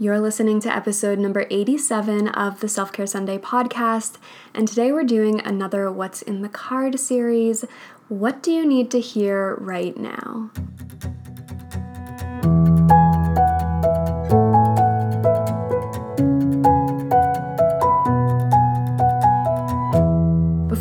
You're listening to episode number 87 of the Self Care Sunday podcast, and today we're doing another What's in the Card series. What do you need to hear right now?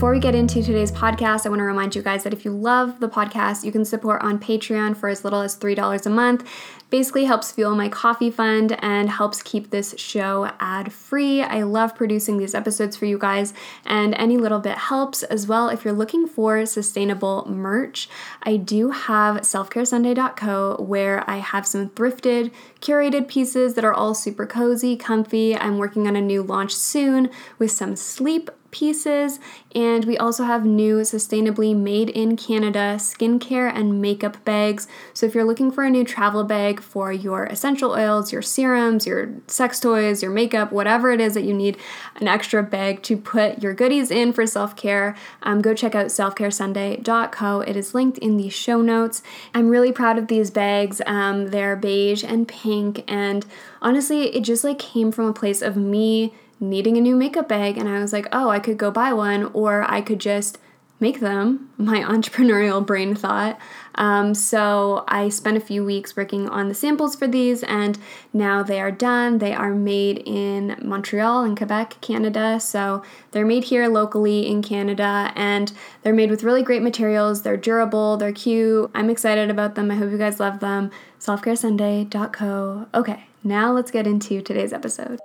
Before we get into today's podcast, I want to remind you guys that if you love the podcast, you can support on Patreon for as little as $3 a month. Basically helps fuel my coffee fund and helps keep this show ad-free. I love producing these episodes for you guys and any little bit helps as well if you're looking for sustainable merch. I do have selfcaresunday.co where I have some thrifted, curated pieces that are all super cozy, comfy. I'm working on a new launch soon with some sleep pieces. And we also have new sustainably made in Canada skincare and makeup bags. So if you're looking for a new travel bag for your essential oils, your serums, your sex toys, your makeup, whatever it is that you need an extra bag to put your goodies in for self care, um, go check out selfcaresunday.co. It is linked in the show notes. I'm really proud of these bags. Um, they're beige and pink. And honestly, it just like came from a place of me needing a new makeup bag and I was like, oh, I could go buy one or I could just make them, my entrepreneurial brain thought. Um, so I spent a few weeks working on the samples for these, and now they are done. They are made in Montreal in Quebec, Canada. So they're made here locally in Canada, and they're made with really great materials. They're durable, they're cute. I'm excited about them. I hope you guys love them. Selfcaresunday.co. Okay, now let's get into today's episode.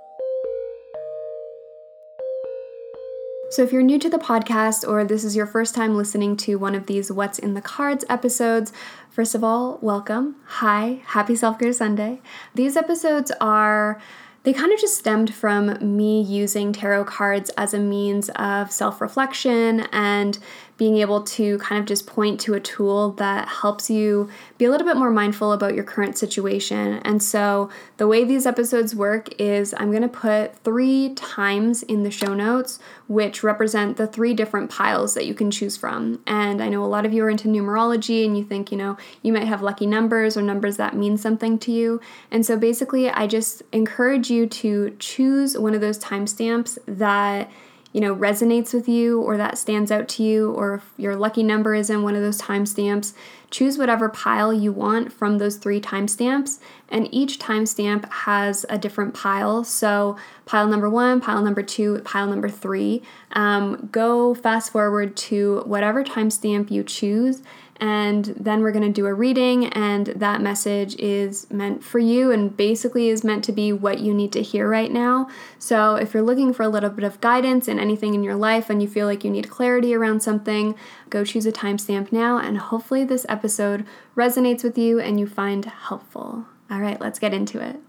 So, if you're new to the podcast or this is your first time listening to one of these What's in the Cards episodes, first of all, welcome. Hi, happy Self Care Sunday. These episodes are they kind of just stemmed from me using tarot cards as a means of self reflection and being able to kind of just point to a tool that helps you be a little bit more mindful about your current situation. And so, the way these episodes work is I'm going to put three times in the show notes, which represent the three different piles that you can choose from. And I know a lot of you are into numerology and you think, you know, you might have lucky numbers or numbers that mean something to you. And so, basically, I just encourage you to choose one of those timestamps that you know resonates with you or that stands out to you or if your lucky number is in one of those timestamps choose whatever pile you want from those three timestamps and each timestamp has a different pile. So pile number one pile number two pile number three. Um, go fast forward to whatever timestamp you choose and then we're going to do a reading and that message is meant for you and basically is meant to be what you need to hear right now. So if you're looking for a little bit of guidance in anything in your life and you feel like you need clarity around something go choose a timestamp now and hopefully this episode resonates with you and you find helpful. All right let's get into it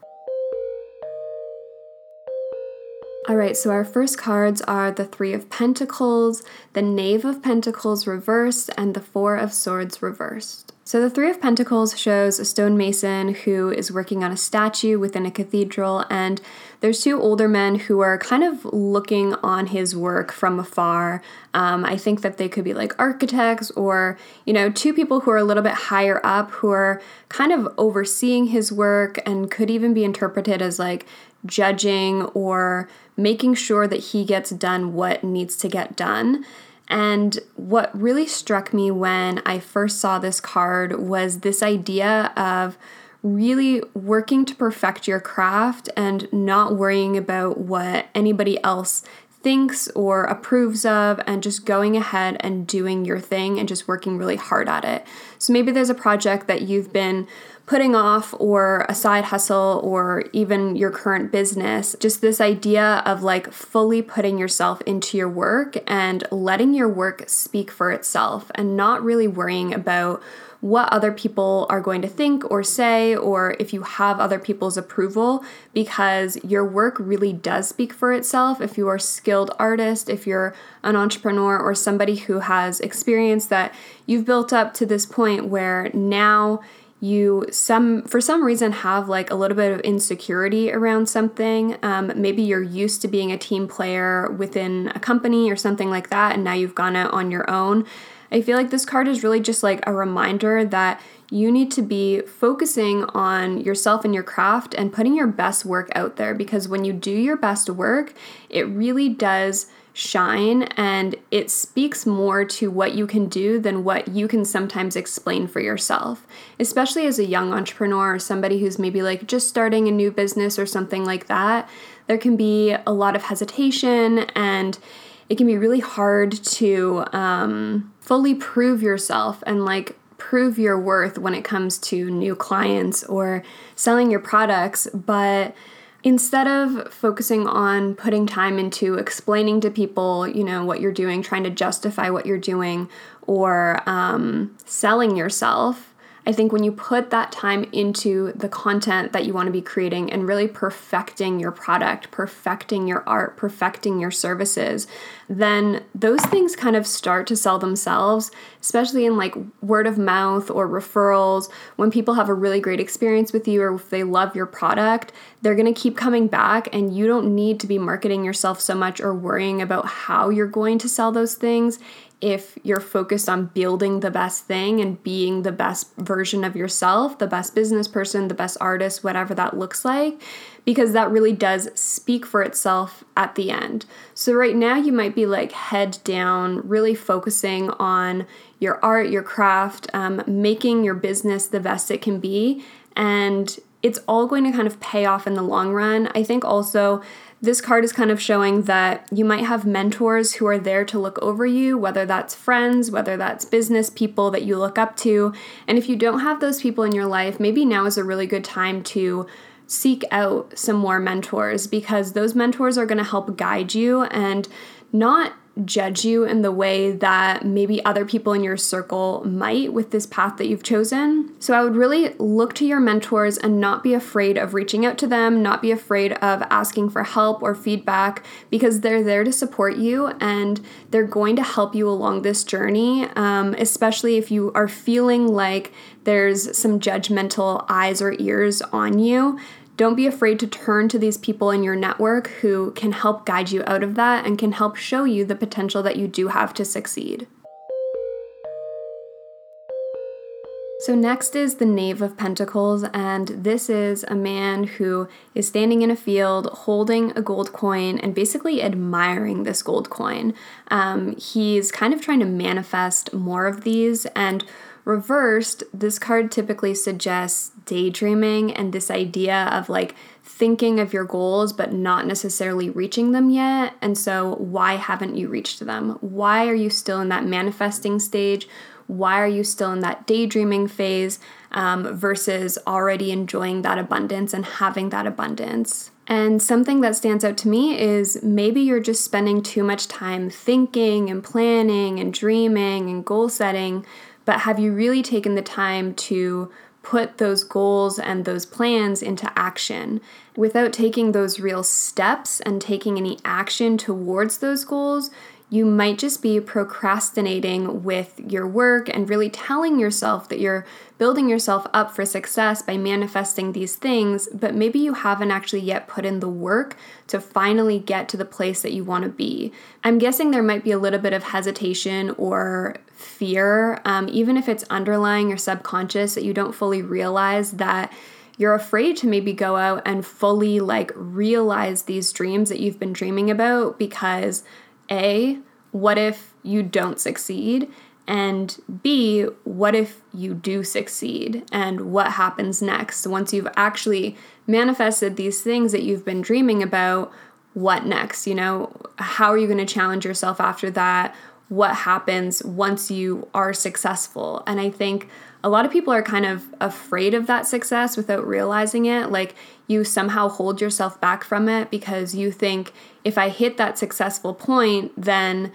All right, so our first cards are the Three of Pentacles, the Knave of Pentacles reversed, and the Four of Swords reversed. So the Three of Pentacles shows a stonemason who is working on a statue within a cathedral, and there's two older men who are kind of looking on his work from afar. Um, I think that they could be like architects or, you know, two people who are a little bit higher up who are kind of overseeing his work and could even be interpreted as like judging or making sure that he gets done what needs to get done. And what really struck me when I first saw this card was this idea of really working to perfect your craft and not worrying about what anybody else thinks or approves of and just going ahead and doing your thing and just working really hard at it. So maybe there's a project that you've been putting off or a side hustle or even your current business, just this idea of like fully putting yourself into your work and letting your work speak for itself and not really worrying about what other people are going to think or say, or if you have other people's approval, because your work really does speak for itself. If you are a skilled artist, if you're an entrepreneur, or somebody who has experience that you've built up to this point where now you some for some reason have like a little bit of insecurity around something. Um, maybe you're used to being a team player within a company or something like that and now you've gone out on your own. I feel like this card is really just like a reminder that you need to be focusing on yourself and your craft and putting your best work out there because when you do your best work, it really does shine and it speaks more to what you can do than what you can sometimes explain for yourself. Especially as a young entrepreneur or somebody who's maybe like just starting a new business or something like that, there can be a lot of hesitation and it can be really hard to um, fully prove yourself and like prove your worth when it comes to new clients or selling your products. But instead of focusing on putting time into explaining to people, you know, what you're doing, trying to justify what you're doing, or um, selling yourself, I think when you put that time into the content that you want to be creating and really perfecting your product, perfecting your art, perfecting your services, then those things kind of start to sell themselves, especially in like word of mouth or referrals. When people have a really great experience with you or if they love your product, they're going to keep coming back and you don't need to be marketing yourself so much or worrying about how you're going to sell those things if you're focused on building the best thing and being the best version of yourself, the best business person, the best artist, whatever that looks like, because that really does speak for itself at the end. So, right now, you might be like head down, really focusing on your art, your craft, um, making your business the best it can be. And it's all going to kind of pay off in the long run. I think also this card is kind of showing that you might have mentors who are there to look over you, whether that's friends, whether that's business people that you look up to. And if you don't have those people in your life, maybe now is a really good time to seek out some more mentors because those mentors are going to help guide you and not judge you in the way that maybe other people in your circle might with this path that you've chosen. So I would really look to your mentors and not be afraid of reaching out to them, not be afraid of asking for help or feedback because they're there to support you and they're going to help you along this journey, um, especially if you are feeling like there's some judgmental eyes or ears on you don't be afraid to turn to these people in your network who can help guide you out of that and can help show you the potential that you do have to succeed. So, next is the Knave of Pentacles, and this is a man who is standing in a field holding a gold coin and basically admiring this gold coin. Um, he's kind of trying to manifest more of these, and Reversed, this card typically suggests daydreaming and this idea of like thinking of your goals but not necessarily reaching them yet. And so, why haven't you reached them? Why are you still in that manifesting stage? Why are you still in that daydreaming phase um, versus already enjoying that abundance and having that abundance? And something that stands out to me is maybe you're just spending too much time thinking and planning and dreaming and goal setting but have you really taken the time to put those goals and those plans into action without taking those real steps and taking any action towards those goals? you might just be procrastinating with your work and really telling yourself that you're building yourself up for success by manifesting these things, but maybe you haven't actually yet put in the work to finally get to the place that you want to be. I'm guessing there might be a little bit of hesitation or fear, um, even if it's underlying or subconscious, that you don't fully realize that you're afraid to maybe go out and fully like realize these dreams that you've been dreaming about because a, what if you don't succeed? And B, what if you do succeed? And what happens next? Once you've actually manifested these things that you've been dreaming about, what next? You know, how are you going to challenge yourself after that? What happens once you are successful? And I think a lot of people are kind of afraid of that success without realizing it. Like you somehow hold yourself back from it because you think if I hit that successful point, then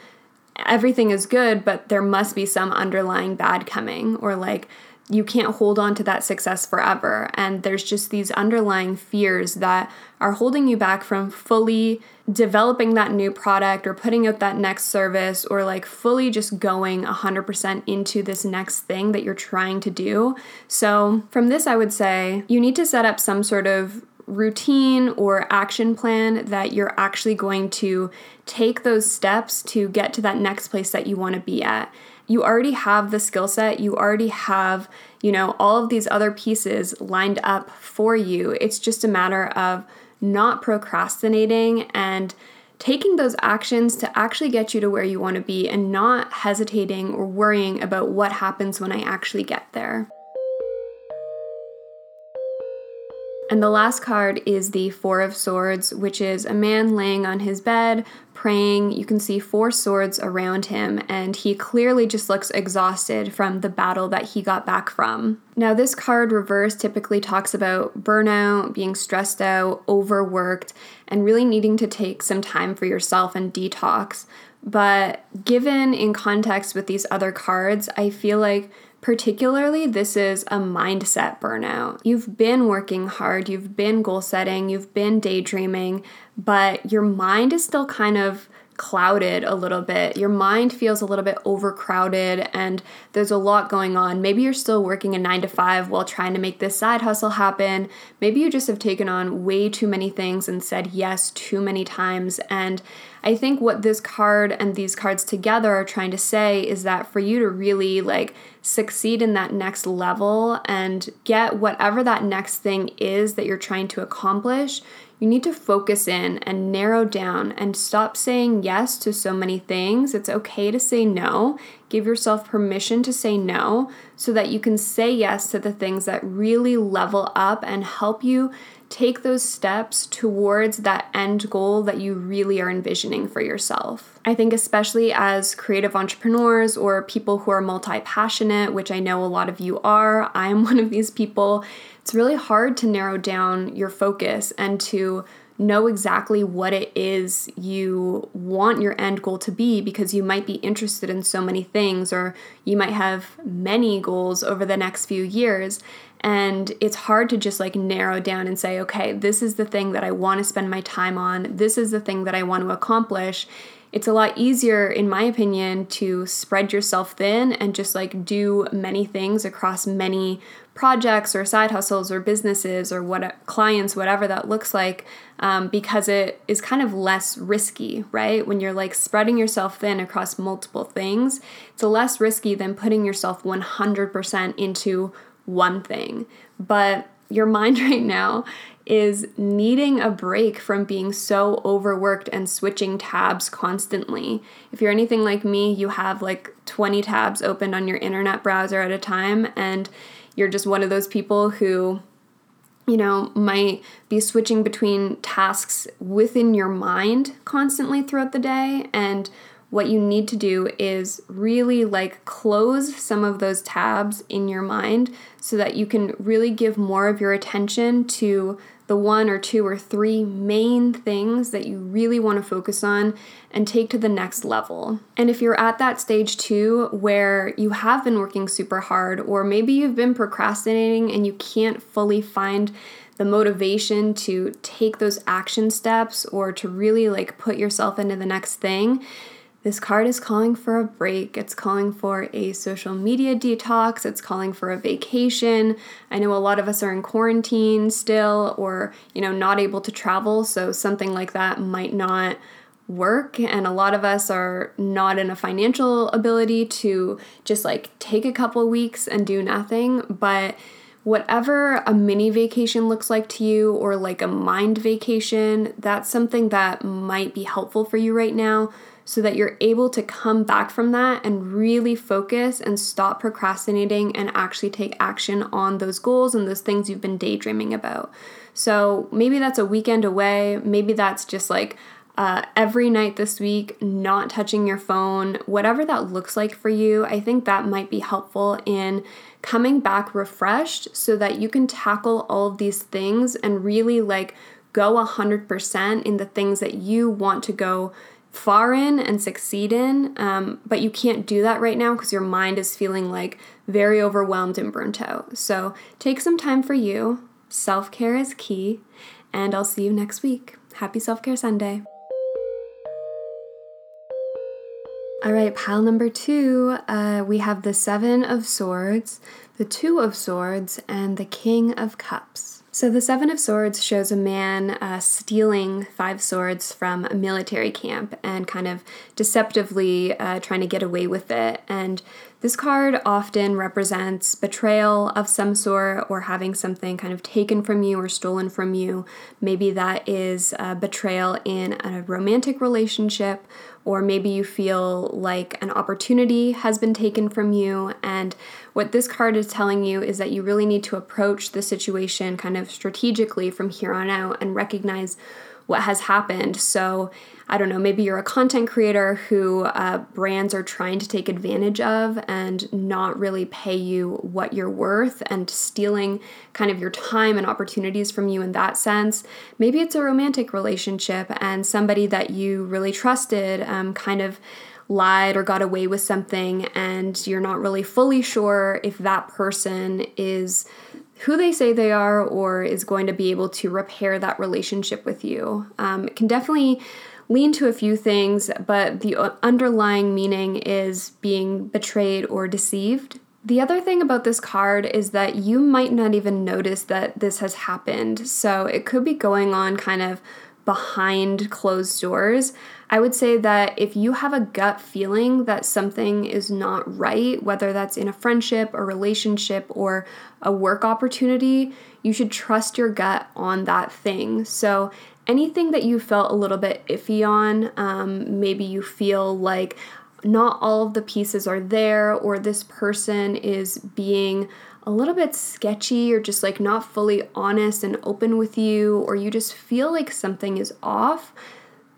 everything is good, but there must be some underlying bad coming, or like you can't hold on to that success forever. And there's just these underlying fears that are holding you back from fully developing that new product or putting out that next service or like fully just going 100% into this next thing that you're trying to do. So, from this, I would say you need to set up some sort of routine or action plan that you're actually going to take those steps to get to that next place that you want to be at. You already have the skill set, you already have, you know, all of these other pieces lined up for you. It's just a matter of not procrastinating and taking those actions to actually get you to where you want to be and not hesitating or worrying about what happens when I actually get there. And the last card is the Four of Swords, which is a man laying on his bed, praying. You can see four swords around him, and he clearly just looks exhausted from the battle that he got back from. Now, this card reverse typically talks about burnout, being stressed out, overworked, and really needing to take some time for yourself and detox. But given in context with these other cards, I feel like Particularly, this is a mindset burnout. You've been working hard, you've been goal setting, you've been daydreaming, but your mind is still kind of clouded a little bit. Your mind feels a little bit overcrowded and there's a lot going on. Maybe you're still working a 9 to 5 while trying to make this side hustle happen. Maybe you just have taken on way too many things and said yes too many times and I think what this card and these cards together are trying to say is that for you to really like succeed in that next level and get whatever that next thing is that you're trying to accomplish, you need to focus in and narrow down and stop saying yes to so many things. It's okay to say no. Give yourself permission to say no so that you can say yes to the things that really level up and help you take those steps towards that end goal that you really are envisioning for yourself. I think, especially as creative entrepreneurs or people who are multi passionate, which I know a lot of you are, I am one of these people, it's really hard to narrow down your focus and to know exactly what it is you want your end goal to be because you might be interested in so many things or you might have many goals over the next few years. And it's hard to just like narrow down and say okay this is the thing that I want to spend my time on. This is the thing that I want to accomplish. It's a lot easier, in my opinion, to spread yourself thin and just like do many things across many projects or side hustles or businesses or what clients, whatever that looks like, um, because it is kind of less risky, right? When you're like spreading yourself thin across multiple things, it's less risky than putting yourself 100% into one thing. But your mind right now is needing a break from being so overworked and switching tabs constantly. If you're anything like me, you have like 20 tabs open on your internet browser at a time, and you're just one of those people who you know, might be switching between tasks within your mind constantly throughout the day. And what you need to do is really like close some of those tabs in your mind so that you can really give more of your attention to the one or two or three main things that you really want to focus on and take to the next level. And if you're at that stage too, where you have been working super hard, or maybe you've been procrastinating and you can't fully find the motivation to take those action steps or to really like put yourself into the next thing this card is calling for a break. It's calling for a social media detox. It's calling for a vacation. I know a lot of us are in quarantine still or, you know, not able to travel, so something like that might not work and a lot of us are not in a financial ability to just like take a couple weeks and do nothing, but whatever a mini vacation looks like to you or like a mind vacation, that's something that might be helpful for you right now so that you're able to come back from that and really focus and stop procrastinating and actually take action on those goals and those things you've been daydreaming about. So maybe that's a weekend away, maybe that's just like uh, every night this week, not touching your phone, whatever that looks like for you, I think that might be helpful in coming back refreshed so that you can tackle all of these things and really like go 100% in the things that you want to go far in and succeed in, um, but you can't do that right now because your mind is feeling like very overwhelmed and burnt out. So take some time for you. Self care is key, and I'll see you next week. Happy Self Care Sunday. All right, pile number two, uh, we have the Seven of Swords, the Two of Swords, and the King of Cups. So, the Seven of Swords shows a man uh, stealing five swords from a military camp and kind of deceptively uh, trying to get away with it. And this card often represents betrayal of some sort or having something kind of taken from you or stolen from you. Maybe that is betrayal in a romantic relationship, or maybe you feel like an opportunity has been taken from you. And what this card is telling you is that you really need to approach the situation kind of strategically from here on out and recognize what has happened. So, I don't know, maybe you're a content creator who uh, brands are trying to take advantage of and not really pay you what you're worth and stealing kind of your time and opportunities from you in that sense. Maybe it's a romantic relationship and somebody that you really trusted um, kind of lied or got away with something and you're not really fully sure if that person is who they say they are or is going to be able to repair that relationship with you. Um, it can definitely lean to a few things, but the underlying meaning is being betrayed or deceived. The other thing about this card is that you might not even notice that this has happened. So it could be going on kind of behind closed doors. I would say that if you have a gut feeling that something is not right, whether that's in a friendship, a relationship, or a work opportunity, you should trust your gut on that thing. So anything that you felt a little bit iffy on, um, maybe you feel like not all of the pieces are there, or this person is being a little bit sketchy or just like not fully honest and open with you, or you just feel like something is off,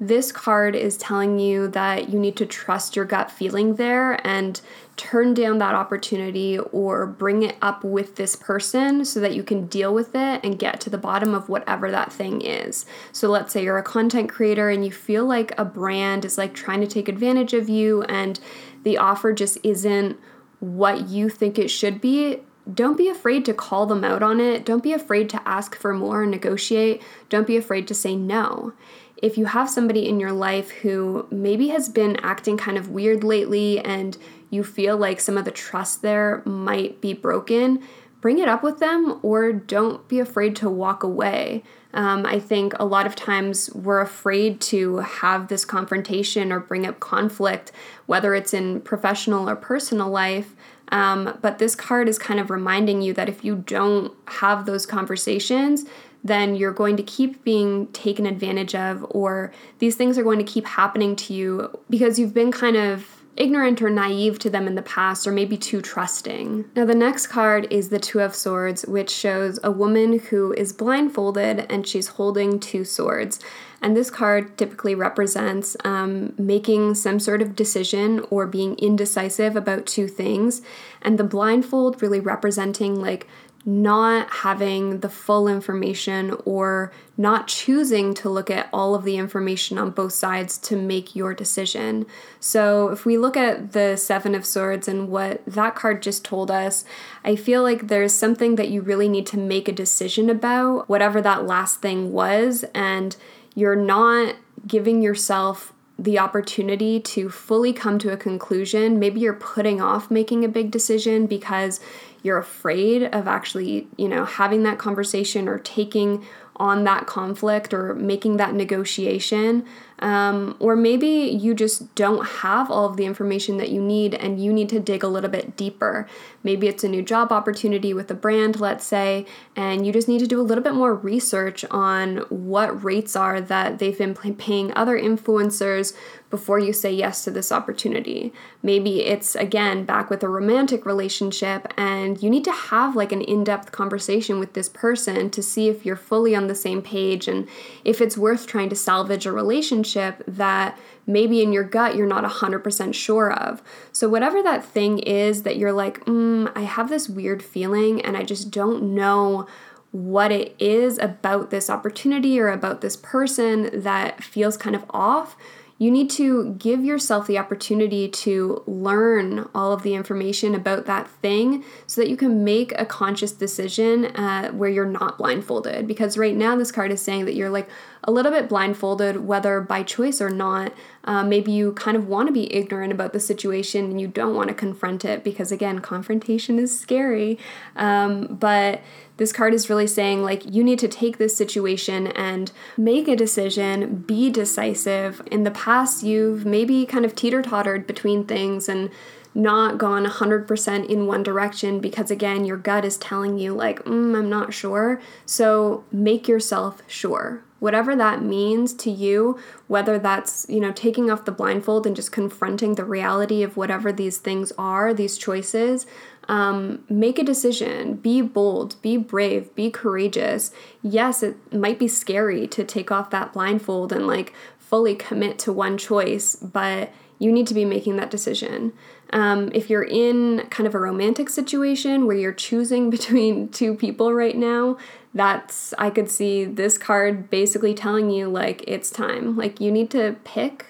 this card is telling you that you need to trust your gut feeling there and turn down that opportunity or bring it up with this person so that you can deal with it and get to the bottom of whatever that thing is. So let's say you're a content creator and you feel like a brand is like trying to take advantage of you and the offer just isn't what you think it should be don't be afraid to call them out on it. Don't be afraid to ask for more and negotiate. Don't be afraid to say no if you have somebody in your life who maybe has been acting kind of weird lately and you feel like some of the trust there might be broken, bring it up with them or don't be afraid to walk away. Um, I think a lot of times we're afraid to have this confrontation or bring up conflict, whether it's in professional or personal life. Um, but this card is kind of reminding you that if you don't have those conversations, then you're going to keep being taken advantage of, or these things are going to keep happening to you because you've been kind of ignorant or naive to them in the past, or maybe too trusting. Now, the next card is the Two of Swords, which shows a woman who is blindfolded and she's holding two swords. And this card typically represents um, making some sort of decision or being indecisive about two things. And the blindfold really representing like not having the full information or not choosing to look at all of the information on both sides to make your decision. So, if we look at the Seven of Swords and what that card just told us, I feel like there's something that you really need to make a decision about, whatever that last thing was, and you're not giving yourself the opportunity to fully come to a conclusion. Maybe you're putting off making a big decision because you're afraid of actually, you know, having that conversation or taking on that conflict or making that negotiation. Um, or maybe you just don't have all of the information that you need and you need to dig a little bit deeper. Maybe it's a new job opportunity with a brand, let's say, and you just need to do a little bit more research on what rates are that they've been paying other influencers before you say yes to this opportunity. Maybe it's again back with a romantic relationship and you need to have like an in depth conversation with this person to see if you're fully on the same page and if it's worth trying to salvage a relationship that maybe in your gut you're not 100% sure of. So, whatever that thing is that you're like, mm, I have this weird feeling and I just don't know what it is about this opportunity or about this person that feels kind of off you need to give yourself the opportunity to learn all of the information about that thing so that you can make a conscious decision uh, where you're not blindfolded. Because right now, this card is saying that you're like a little bit blindfolded, whether by choice or not. Uh, maybe you kind of want to be ignorant about the situation and you don't want to confront it because, again, confrontation is scary. Um, but this card is really saying, like, you need to take this situation and make a decision, be decisive. In the past, you've maybe kind of teeter tottered between things and not gone 100% in one direction because again your gut is telling you like mm, i'm not sure so make yourself sure whatever that means to you whether that's you know taking off the blindfold and just confronting the reality of whatever these things are these choices um, make a decision. Be bold be brave be courageous. Yes it might be scary to take off that blindfold and like fully commit to one choice but you need to be making that decision. Um, if you're in kind of a romantic situation where you're choosing between two people right now, that's, I could see this card basically telling you, like, it's time. Like, you need to pick.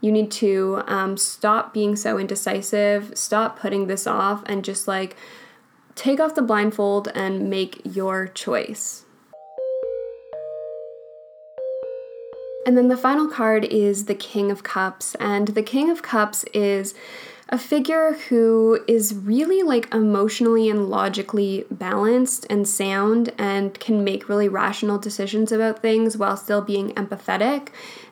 You need to um, stop being so indecisive, stop putting this off, and just like take off the blindfold and make your choice. And then the final card is the King of Cups. And the King of Cups is a figure who is really like emotionally and logically balanced and sound and can make really rational decisions about things while still being empathetic.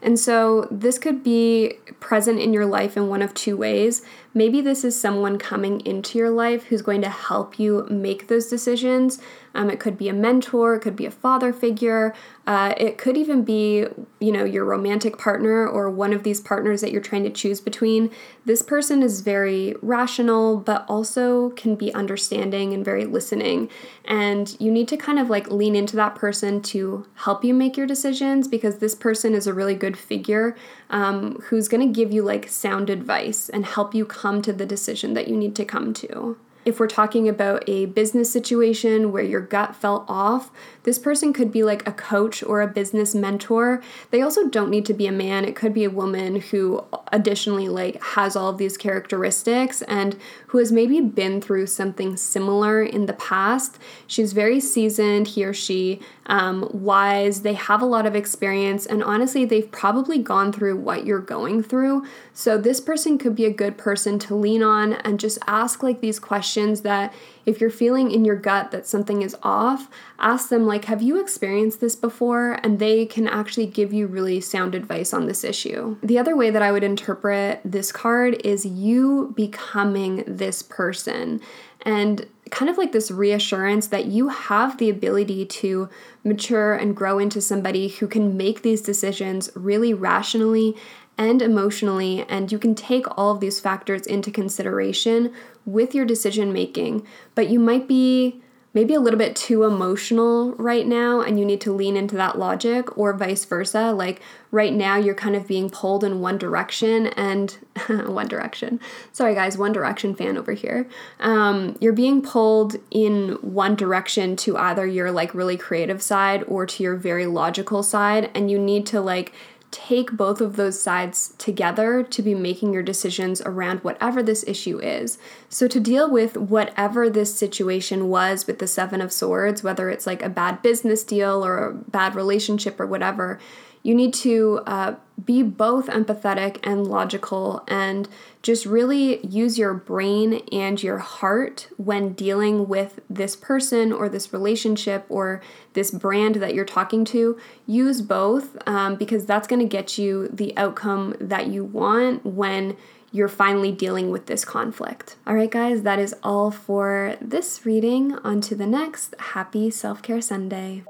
And so this could be present in your life in one of two ways. Maybe this is someone coming into your life who's going to help you make those decisions. Um, it could be a mentor, it could be a father figure, uh, it could even be, you know, your romantic partner or one of these partners that you're trying to choose between. This person is very rational, but also can be understanding and very listening. And you need to kind of like lean into that person to help you make your decisions because this person is a really good figure um, who's going to give you like sound advice and help you come to the decision that you need to come to. If we're talking about a business situation where your gut felt off, this person could be like a coach or a business mentor. They also don't need to be a man. It could be a woman who additionally like has all of these characteristics and who has maybe been through something similar in the past. She's very seasoned, he or she, um, wise. They have a lot of experience, and honestly, they've probably gone through what you're going through. So this person could be a good person to lean on and just ask like these questions that if you're feeling in your gut that something is off, ask them, like, have you experienced this before? And they can actually give you really sound advice on this issue. The other way that I would interpret this card is you becoming this person and kind of like this reassurance that you have the ability to mature and grow into somebody who can make these decisions really rationally and emotionally, and you can take all of these factors into consideration with your decision making. But you might be maybe a little bit too emotional right now and you need to lean into that logic, or vice versa. Like right now, you're kind of being pulled in one direction and one direction. Sorry, guys, one direction fan over here. Um, you're being pulled in one direction to either your like really creative side or to your very logical side, and you need to like take both of those sides together to be making your decisions around whatever this issue is. So, to deal with whatever this situation was with the Seven of Swords, whether it's like a bad business deal or a bad relationship or whatever, you need to uh, be both empathetic and logical and just really use your brain and your heart when dealing with this person or this relationship or this brand that you're talking to. Use both um, because that's going to get you the outcome that you want when you're finally dealing with this conflict. All right, guys, that is all for this reading. On to the next. Happy Self Care Sunday.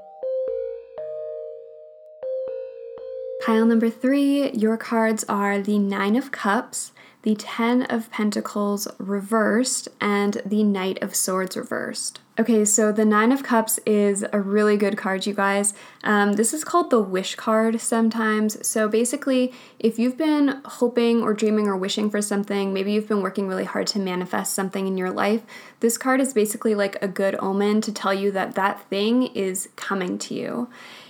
Pile number three, your cards are the Nine of Cups, the Ten of Pentacles reversed, and the Knight of Swords reversed. Okay, so the Nine of Cups is a really good card, you guys. Um, this is called the wish card sometimes. So basically, if you've been hoping or dreaming or wishing for something, maybe you've been working really hard to manifest something in your life, this card is basically like a good omen to tell you that that thing is coming to you.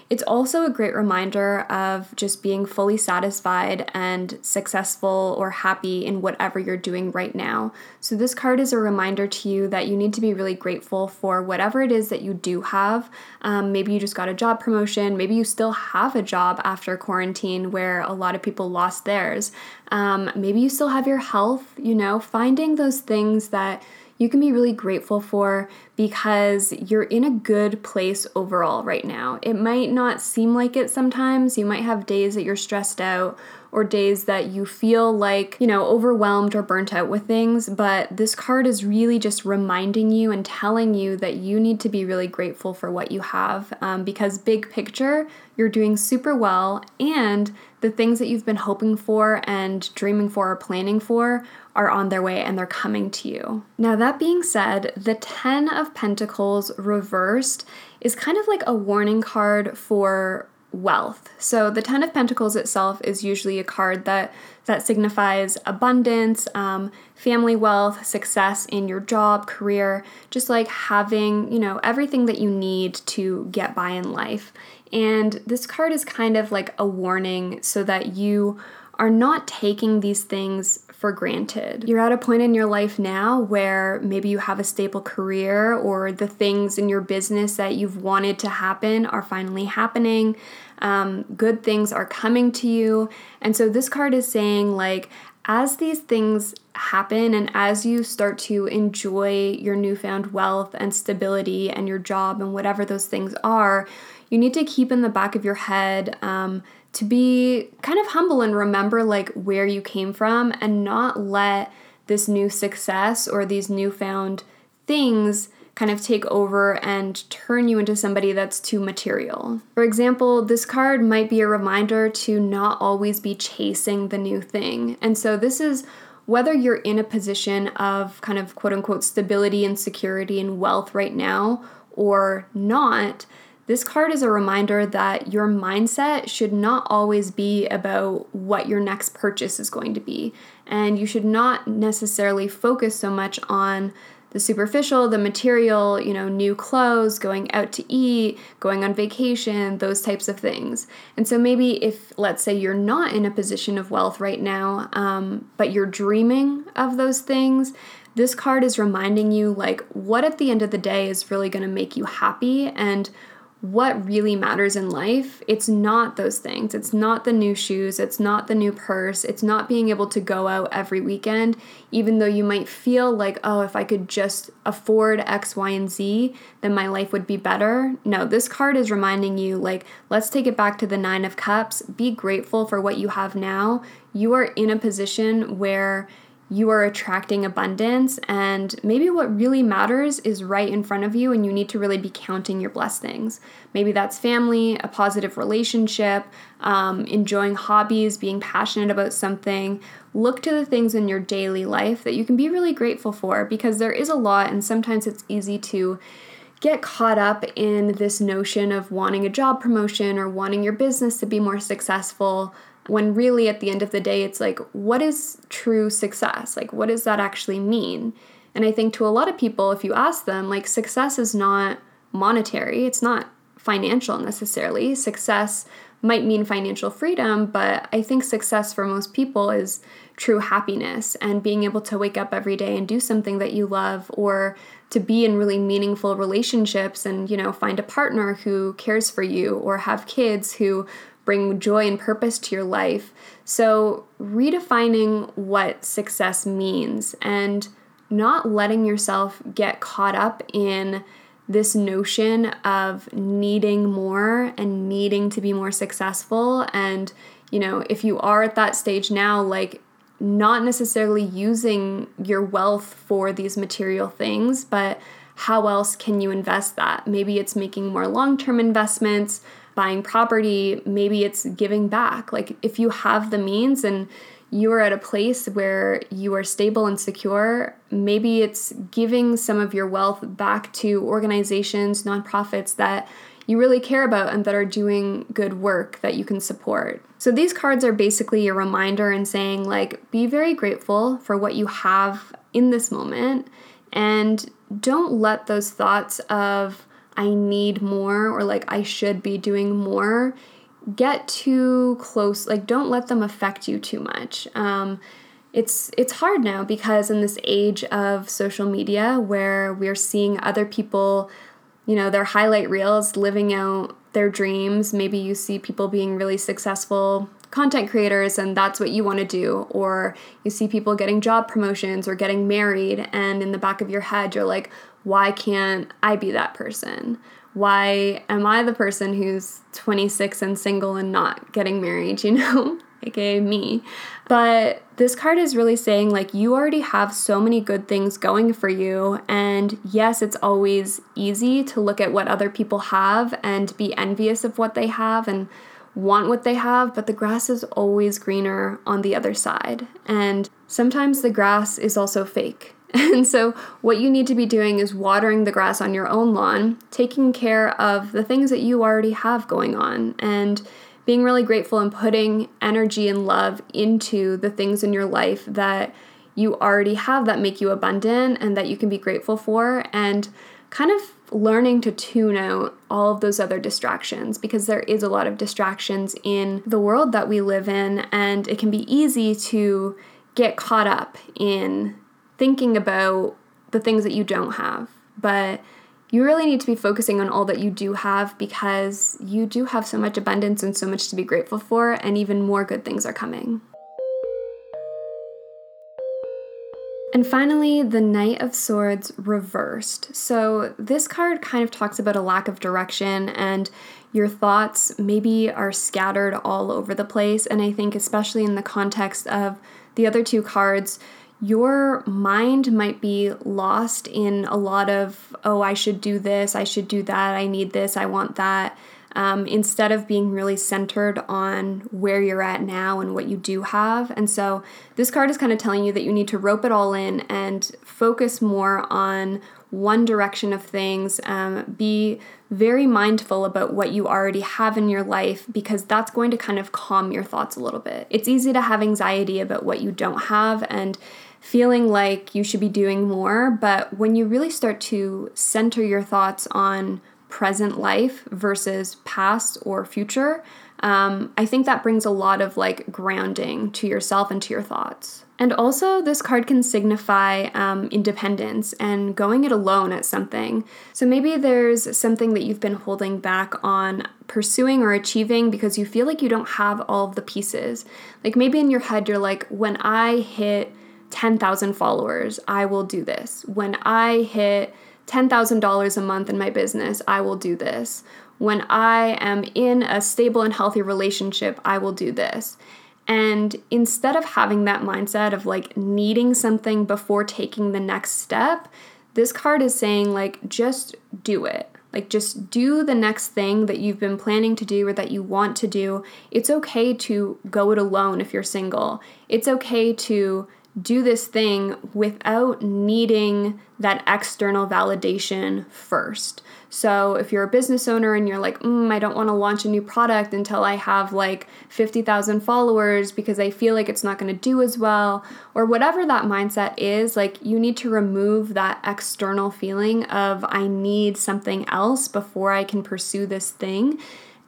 It's also a great reminder of just being fully satisfied and successful or happy in whatever you're doing right now. So, this card is a reminder to you that you need to be really grateful for whatever it is that you do have. Um, maybe you just got a job promotion, maybe you still have a job after quarantine where a lot of people lost theirs. Um, maybe you still have your health, you know, finding those things that you can be really grateful for because you're in a good place overall right now. It might not seem like it sometimes. You might have days that you're stressed out or days that you feel like, you know, overwhelmed or burnt out with things, but this card is really just reminding you and telling you that you need to be really grateful for what you have um, because, big picture, you're doing super well and the things that you've been hoping for and dreaming for or planning for are on their way and they're coming to you. Now, that being said, the 10 of Pentacles reversed is kind of like a warning card for wealth. So the Ten of Pentacles itself is usually a card that that signifies abundance, um, family wealth, success in your job, career, just like having you know everything that you need to get by in life. And this card is kind of like a warning so that you are not taking these things for granted. You're at a point in your life now where maybe you have a stable career or the things in your business that you've wanted to happen are finally happening. Um, good things are coming to you. And so this card is saying, like, as these things happen and as you start to enjoy your newfound wealth and stability and your job and whatever those things are, you need to keep in the back of your head um, to be kind of humble and remember like where you came from and not let this new success or these newfound things kind of take over and turn you into somebody that's too material. For example, this card might be a reminder to not always be chasing the new thing. And so this is whether you're in a position of kind of quote unquote stability and security and wealth right now or not this card is a reminder that your mindset should not always be about what your next purchase is going to be. And you should not necessarily focus so much on the superficial, the material, you know, new clothes, going out to eat, going on vacation, those types of things. And so maybe if, let's say, you're not in a position of wealth right now, um, but you're dreaming of those things, this card is reminding you, like, what at the end of the day is really going to make you happy and what really matters in life, it's not those things. It's not the new shoes, it's not the new purse, it's not being able to go out every weekend, even though you might feel like, oh, if I could just afford X, Y, and Z, then my life would be better. No, this card is reminding you, like, let's take it back to the Nine of Cups. Be grateful for what you have now. You are in a position where you are attracting abundance, and maybe what really matters is right in front of you, and you need to really be counting your blessings. Maybe that's family, a positive relationship, um, enjoying hobbies, being passionate about something. Look to the things in your daily life that you can be really grateful for because there is a lot, and sometimes it's easy to get caught up in this notion of wanting a job promotion or wanting your business to be more successful when really at the end of the day it's like what is true success? Like what does that actually mean? And i think to a lot of people if you ask them like success is not monetary. It's not financial necessarily. Success might mean financial freedom but i think success for most people is true happiness and being able to wake up every day and do something that you love or to be in really meaningful relationships and you know find a partner who cares for you or have kids who bring joy and purpose to your life. So, redefining what success means and not letting yourself get caught up in this notion of needing more and needing to be more successful. And, you know, if you are at that stage now, like, not necessarily using your wealth for these material things, but how else can you invest that? Maybe it's making more long term investments, buying property, maybe it's giving back. Like if you have the means and you are at a place where you are stable and secure, maybe it's giving some of your wealth back to organizations, nonprofits that you really care about and that are doing good work that you can support. So these cards are basically a reminder and saying, like, be very grateful for what you have in this moment and don't let those thoughts of, I need more or like I should be doing more get too close like don't let them affect you too much. Um, it's it's hard now because in this age of social media where we're seeing other people you know their highlight reels living out their dreams. Maybe you see people being really successful content creators and that's what you want to do. Or you see people getting job promotions or getting married and in the back of your head you're like why can't I be that person? Why am I the person who's 26 and single and not getting married, you know? aka me. But this card is really saying, like, you already have so many good things going for you. And yes, it's always easy to look at what other people have and be envious of what they have and want what they have, but the grass is always greener on the other side. And sometimes the grass is also fake. And so, what you need to be doing is watering the grass on your own lawn, taking care of the things that you already have going on, and being really grateful and putting energy and love into the things in your life that you already have that make you abundant and that you can be grateful for and kind of learning to tune out all of those other distractions because there is a lot of distractions in the world that we live in and it can be easy to get caught up in thinking about the things that you don't have but you really need to be focusing on all that you do have because you do have so much abundance and so much to be grateful for, and even more good things are coming. And finally, the Knight of Swords reversed. So, this card kind of talks about a lack of direction, and your thoughts maybe are scattered all over the place. And I think, especially in the context of the other two cards, your mind might be lost in a lot of, oh, I should do this, I should do that, I need this, I want that, um, instead of being really centered on where you're at now and what you do have. And so this card is kind of telling you that you need to rope it all in and focus more on one direction of things. Um, be very mindful about what you already have in your life because that's going to kind of calm your thoughts a little bit. It's easy to have anxiety about what you don't have and feeling like you should be doing more. But when you really start to center your thoughts on present life versus past or future, um, I think that brings a lot of like grounding to yourself and to your thoughts. And also, this card can signify um, independence and going it alone at something. So maybe there's something that you've been holding back on pursuing or achieving because you feel like you don't have all of the pieces. Like maybe in your head, you're like, when I hit 10,000 followers, I will do this. When I hit $10,000 a month in my business, I will do this. When I am in a stable and healthy relationship, I will do this. And instead of having that mindset of like needing something before taking the next step, this card is saying, like, just do it. Like, just do the next thing that you've been planning to do or that you want to do. It's okay to go it alone if you're single. It's okay to do this thing without needing that external validation first. So, if you're a business owner and you're like, mm, I don't want to launch a new product until I have like 50,000 followers because I feel like it's not going to do as well, or whatever that mindset is, like you need to remove that external feeling of I need something else before I can pursue this thing.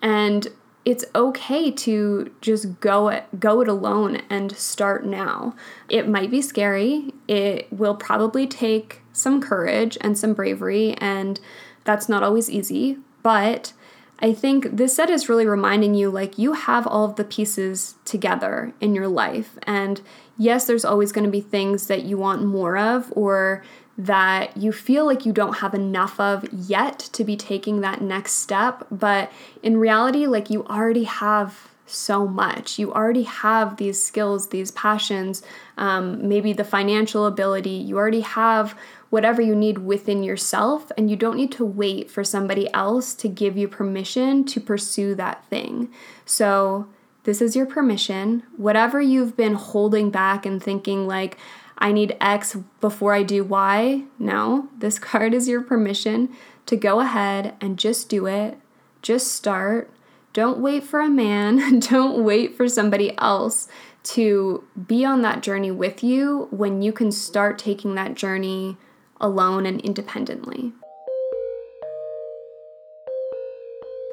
And it's okay to just go it go it alone and start now. It might be scary. It will probably take some courage and some bravery and that's not always easy, but I think this set is really reminding you like you have all of the pieces together in your life. And yes, there's always going to be things that you want more of or that you feel like you don't have enough of yet to be taking that next step. But in reality, like you already have so much. You already have these skills, these passions, um, maybe the financial ability. You already have whatever you need within yourself, and you don't need to wait for somebody else to give you permission to pursue that thing. So, this is your permission. Whatever you've been holding back and thinking, like, I need X before I do Y. No, this card is your permission to go ahead and just do it. Just start. Don't wait for a man. Don't wait for somebody else to be on that journey with you when you can start taking that journey alone and independently.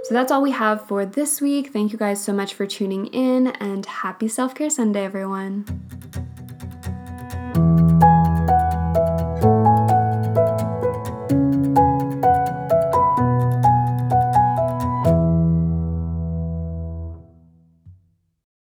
So that's all we have for this week. Thank you guys so much for tuning in and happy Self Care Sunday, everyone.